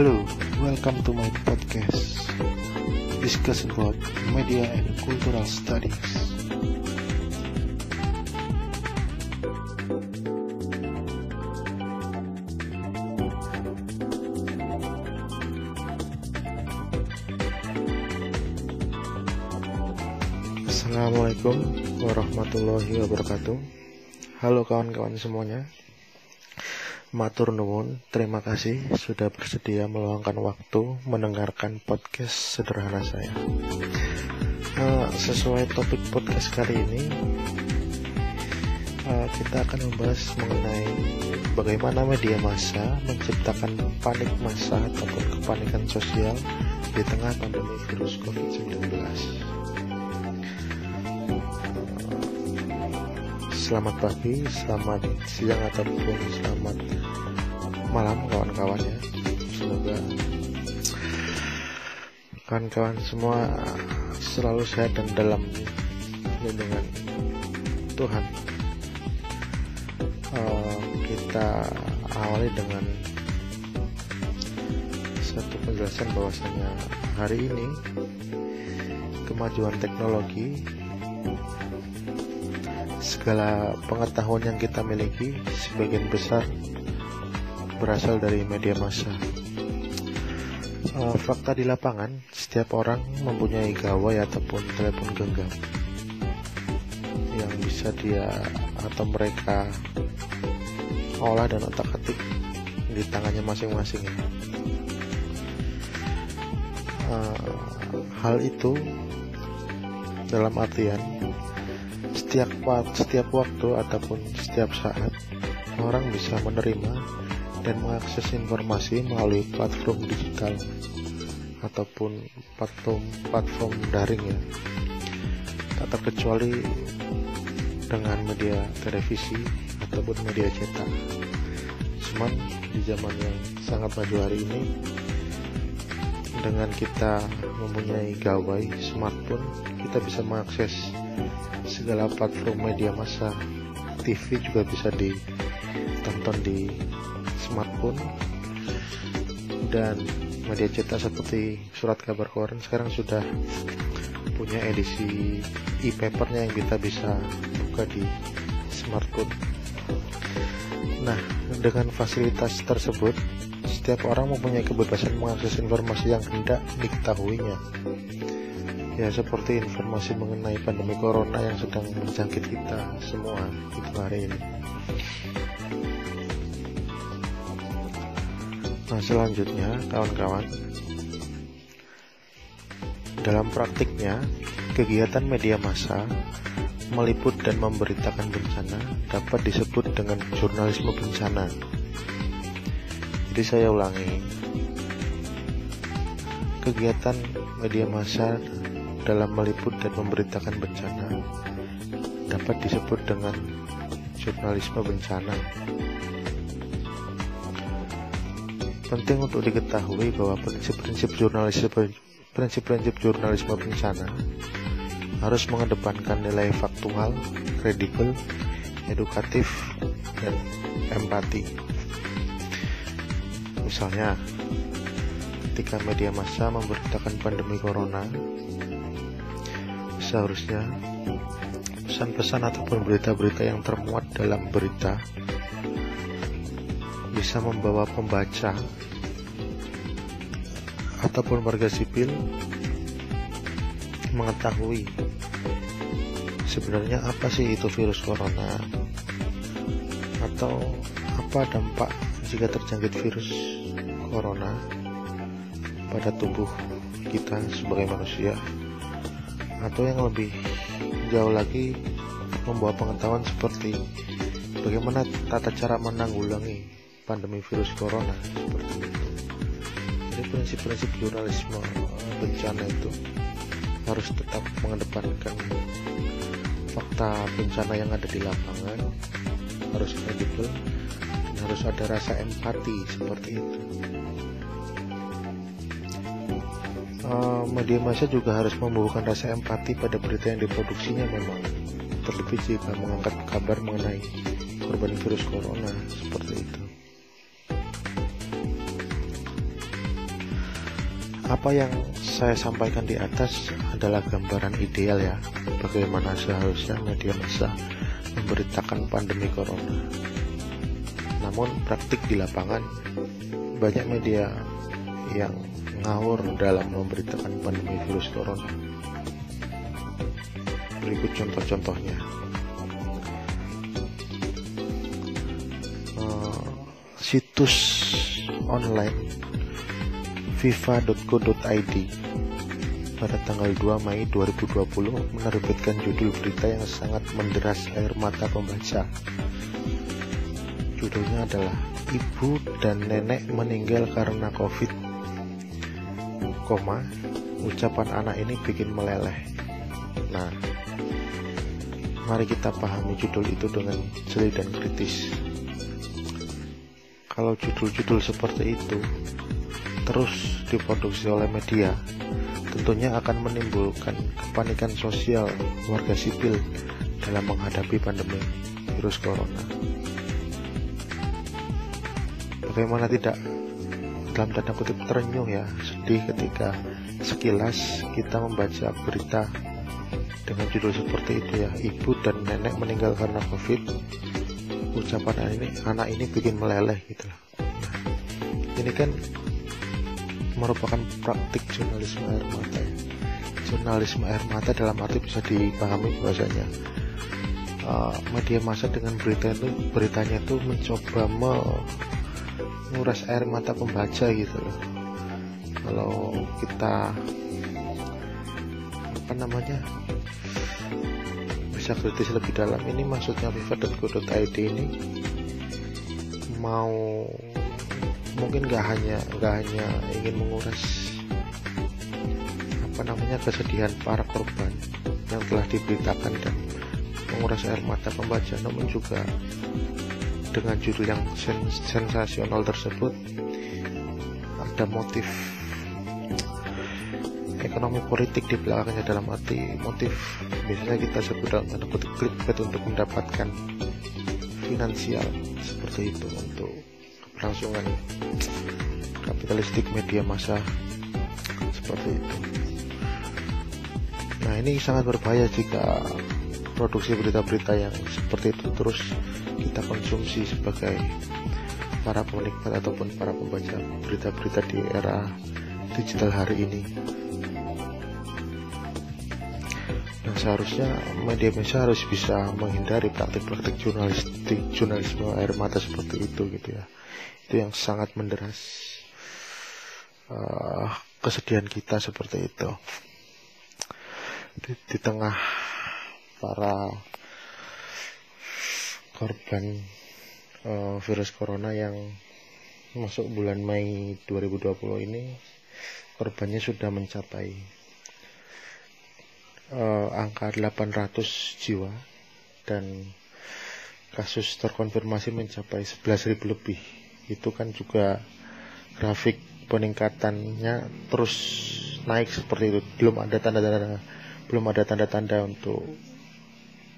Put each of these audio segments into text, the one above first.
Hello, welcome to my podcast. Discuss about media and cultural studies. Assalamualaikum warahmatullahi wabarakatuh. Halo kawan-kawan semuanya. Matur nuwun, terima kasih sudah bersedia meluangkan waktu mendengarkan podcast sederhana saya. Uh, sesuai topik podcast kali ini, uh, kita akan membahas mengenai bagaimana media massa menciptakan panik massa ataupun kepanikan sosial di tengah pandemi virus COVID-19. Selamat pagi, selamat siang ataupun selamat malam kawan-kawan ya. Semoga kawan-kawan semua selalu sehat dan dalam lindungan Tuhan. Uh, kita awali dengan satu penjelasan bahwasanya hari ini kemajuan teknologi segala pengetahuan yang kita miliki sebagian besar berasal dari media massa. Uh, fakta di lapangan, setiap orang mempunyai gawai ataupun telepon genggam yang bisa dia atau mereka olah dan otak-atik di tangannya masing-masing. Uh, hal itu dalam artian setiap setiap waktu ataupun setiap saat orang bisa menerima dan mengakses informasi melalui platform digital ataupun platform platform daring ya. Tak terkecuali dengan media televisi ataupun media cetak. Cuman di zaman yang sangat maju hari ini dengan kita mempunyai gawai smartphone kita bisa mengakses segala platform media massa TV juga bisa ditonton di smartphone. Dan media cetak seperti surat kabar koran sekarang sudah punya edisi e-papernya yang kita bisa buka di smartphone. Nah dengan fasilitas tersebut setiap orang mempunyai kebebasan mengakses informasi yang hendak diketahuinya ya seperti informasi mengenai pandemi corona yang sedang menjangkit kita semua itu hari ini nah selanjutnya kawan-kawan. Dalam praktiknya kegiatan media massa meliput dan memberitakan bencana dapat disebut dengan jurnalisme bencana. Jadi saya ulangi kegiatan media massa dalam meliput dan memberitakan bencana dapat disebut dengan jurnalisme bencana. Penting untuk diketahui bahwa prinsip-prinsip jurnalisme prinsip-prinsip jurnalisme bencana harus mengedepankan nilai faktual, kredibel, edukatif, dan empati. Misalnya, ketika media massa memberitakan pandemi corona, seharusnya pesan-pesan ataupun berita-berita yang termuat dalam berita bisa membawa pembaca ataupun warga sipil mengetahui sebenarnya apa sih itu virus corona atau apa dampak jika terjangkit virus corona pada tubuh kita sebagai manusia atau yang lebih jauh lagi membawa pengetahuan seperti bagaimana tata cara menanggulangi pandemi virus corona seperti itu. Jadi prinsip-prinsip jurnalisme bencana itu harus tetap mengedepankan fakta bencana yang ada di lapangan, harus kredibel, dan harus ada rasa empati seperti itu. Uh, media massa juga harus membawakan rasa empati pada berita yang diproduksinya memang. Terlebih jika mengangkat kabar mengenai korban virus corona seperti itu. Apa yang saya sampaikan di atas adalah gambaran ideal ya bagaimana seharusnya media massa memberitakan pandemi corona. Namun praktik di lapangan banyak media yang ngawur dalam memberitakan pandemi virus corona berikut contoh-contohnya uh, situs online fifa.co.id pada tanggal 2 Mei 2020 menerbitkan judul berita yang sangat menderas air mata pembaca. Judulnya adalah Ibu dan Nenek meninggal karena Covid. Koma, ucapan anak ini bikin meleleh. Nah, mari kita pahami judul itu dengan jeli dan kritis. Kalau judul-judul seperti itu terus diproduksi oleh media, tentunya akan menimbulkan kepanikan sosial warga sipil dalam menghadapi pandemi virus corona. Bagaimana tidak dalam tanda kutip terenyuh ya, sedih ketika sekilas kita membaca berita dengan judul seperti itu ya, ibu dan nenek meninggal karena covid. Ucapan ini anak ini bikin meleleh gitu. Nah, ini kan merupakan praktik jurnalisme air mata. Jurnalisme air mata dalam arti bisa dipahami bahwasanya uh, media massa dengan berita itu beritanya itu mencoba menguras air mata pembaca gitu loh. Kalau kita apa namanya bisa kritis lebih dalam ini maksudnya viva.co.id ini mau mungkin nggak hanya nggak hanya ingin menguras apa namanya kesedihan para korban yang telah diberitakan dan menguras air mata pembaca namun juga dengan judul yang sensasional tersebut ada motif ekonomi politik di belakangnya dalam arti motif biasanya kita sebut dalam tanda kutip clickbait untuk mendapatkan finansial seperti itu untuk kelangsungan kapitalistik media massa seperti itu. Nah ini sangat berbahaya jika produksi berita-berita yang seperti itu terus kita konsumsi sebagai para penikmat ataupun para pembaca berita-berita di era digital hari ini. Nah seharusnya media massa harus bisa menghindari praktik-praktik jurnalistik jurnalisme air mata seperti itu gitu ya itu yang sangat menderas uh, kesedihan kita seperti itu di, di tengah para korban uh, virus corona yang masuk bulan Mei 2020 ini korbannya sudah mencapai uh, angka 800 jiwa dan kasus terkonfirmasi mencapai 11.000 lebih. Itu kan juga grafik peningkatannya terus naik seperti itu. Belum ada tanda-tanda belum ada tanda-tanda untuk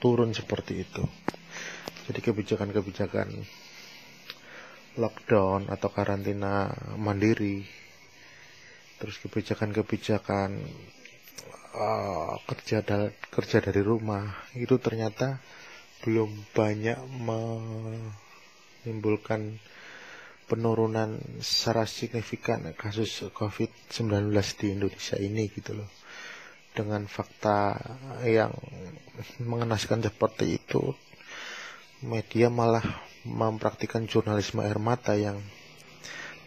turun seperti itu jadi kebijakan-kebijakan lockdown atau karantina mandiri terus kebijakan-kebijakan uh, kerja da kerja dari rumah itu ternyata belum banyak menimbulkan penurunan secara signifikan kasus COVID-19 di Indonesia ini gitu loh. Dengan fakta yang mengenaskan seperti itu, media malah mempraktikkan jurnalisme air mata yang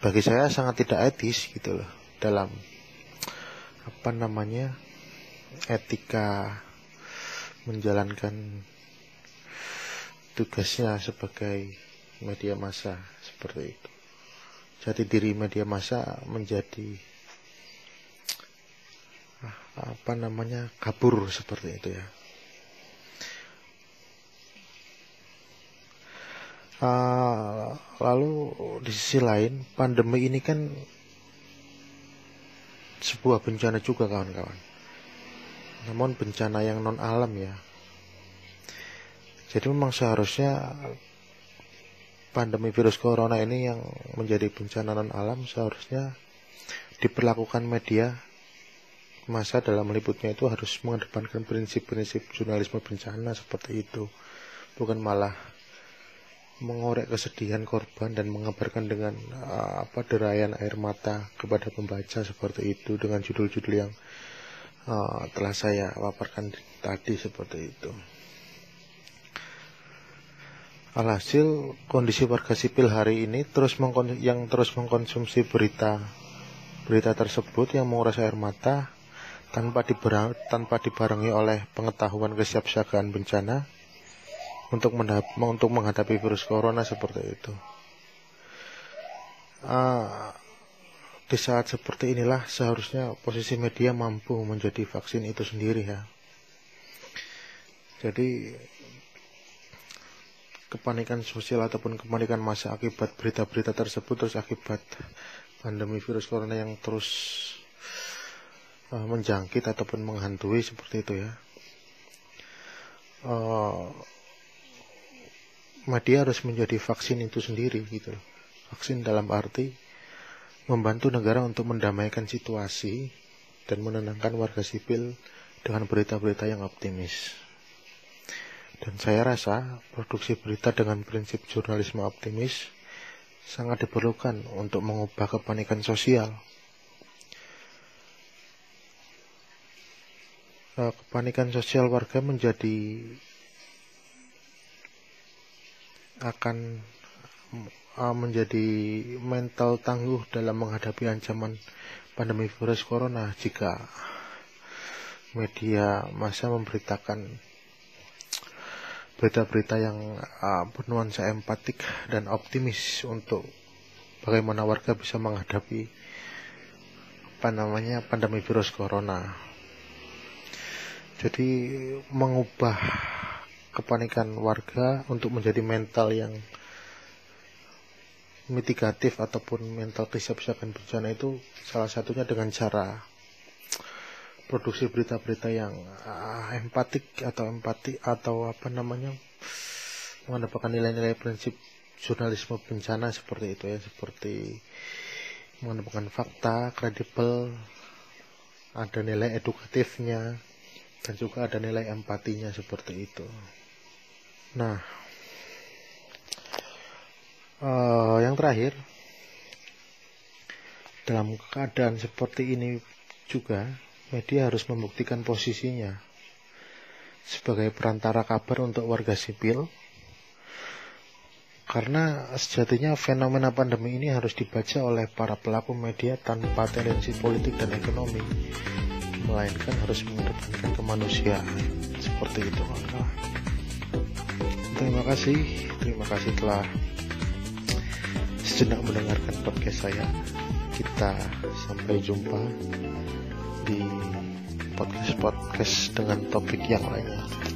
bagi saya sangat tidak etis gitu loh dalam apa namanya etika menjalankan tugasnya sebagai media massa seperti itu. Jati diri media massa menjadi apa namanya kabur seperti itu ya. Uh, lalu di sisi lain pandemi ini kan sebuah bencana juga kawan-kawan. Namun bencana yang non alam ya. Jadi memang seharusnya pandemi virus corona ini yang menjadi bencana non alam seharusnya diperlakukan media masa dalam meliputnya itu harus mengedepankan prinsip-prinsip jurnalisme bencana seperti itu bukan malah mengorek kesedihan korban dan mengabarkan dengan uh, apa derayan air mata kepada pembaca seperti itu dengan judul-judul yang uh, telah saya paparkan tadi seperti itu. Alhasil kondisi warga sipil hari ini terus yang terus mengkonsumsi berita berita tersebut yang menguras air mata tanpa dibarang tanpa dibarengi oleh pengetahuan kesiapsiagaan bencana untuk untuk menghadapi virus corona seperti itu. Uh, di saat seperti inilah seharusnya posisi media mampu menjadi vaksin itu sendiri ya. Jadi kepanikan sosial ataupun kepanikan masa akibat berita-berita tersebut terus akibat pandemi virus corona yang terus uh, menjangkit ataupun menghantui seperti itu ya uh, media harus menjadi vaksin itu sendiri gitu vaksin dalam arti membantu negara untuk mendamaikan situasi dan menenangkan warga sipil dengan berita-berita yang optimis. Dan saya rasa produksi berita dengan prinsip jurnalisme optimis sangat diperlukan untuk mengubah kepanikan sosial. Kepanikan sosial warga menjadi akan eh, menjadi mental tangguh dalam menghadapi ancaman pandemi virus corona jika media masa memberitakan berita-berita yang uh, bernuansa empatik dan optimis untuk bagaimana warga bisa menghadapi apa namanya pandemi virus corona. Jadi mengubah kepanikan warga untuk menjadi mental yang mitigatif ataupun mental kesiapsiagaan bencana itu salah satunya dengan cara produksi berita-berita yang uh, empatik atau empati atau apa namanya mengedepankan nilai-nilai prinsip jurnalisme bencana seperti itu ya seperti mengedepankan fakta kredibel ada nilai edukatifnya dan juga ada nilai empatinya seperti itu. Nah uh, yang terakhir dalam keadaan seperti ini juga media harus membuktikan posisinya sebagai perantara kabar untuk warga sipil karena sejatinya fenomena pandemi ini harus dibaca oleh para pelaku media tanpa tendensi politik dan ekonomi melainkan harus mengedepankan kemanusiaan. Seperti itu terima kasih. Terima kasih telah sejenak mendengarkan podcast saya. Kita sampai jumpa di podcast-podcast dengan topik yang lainnya.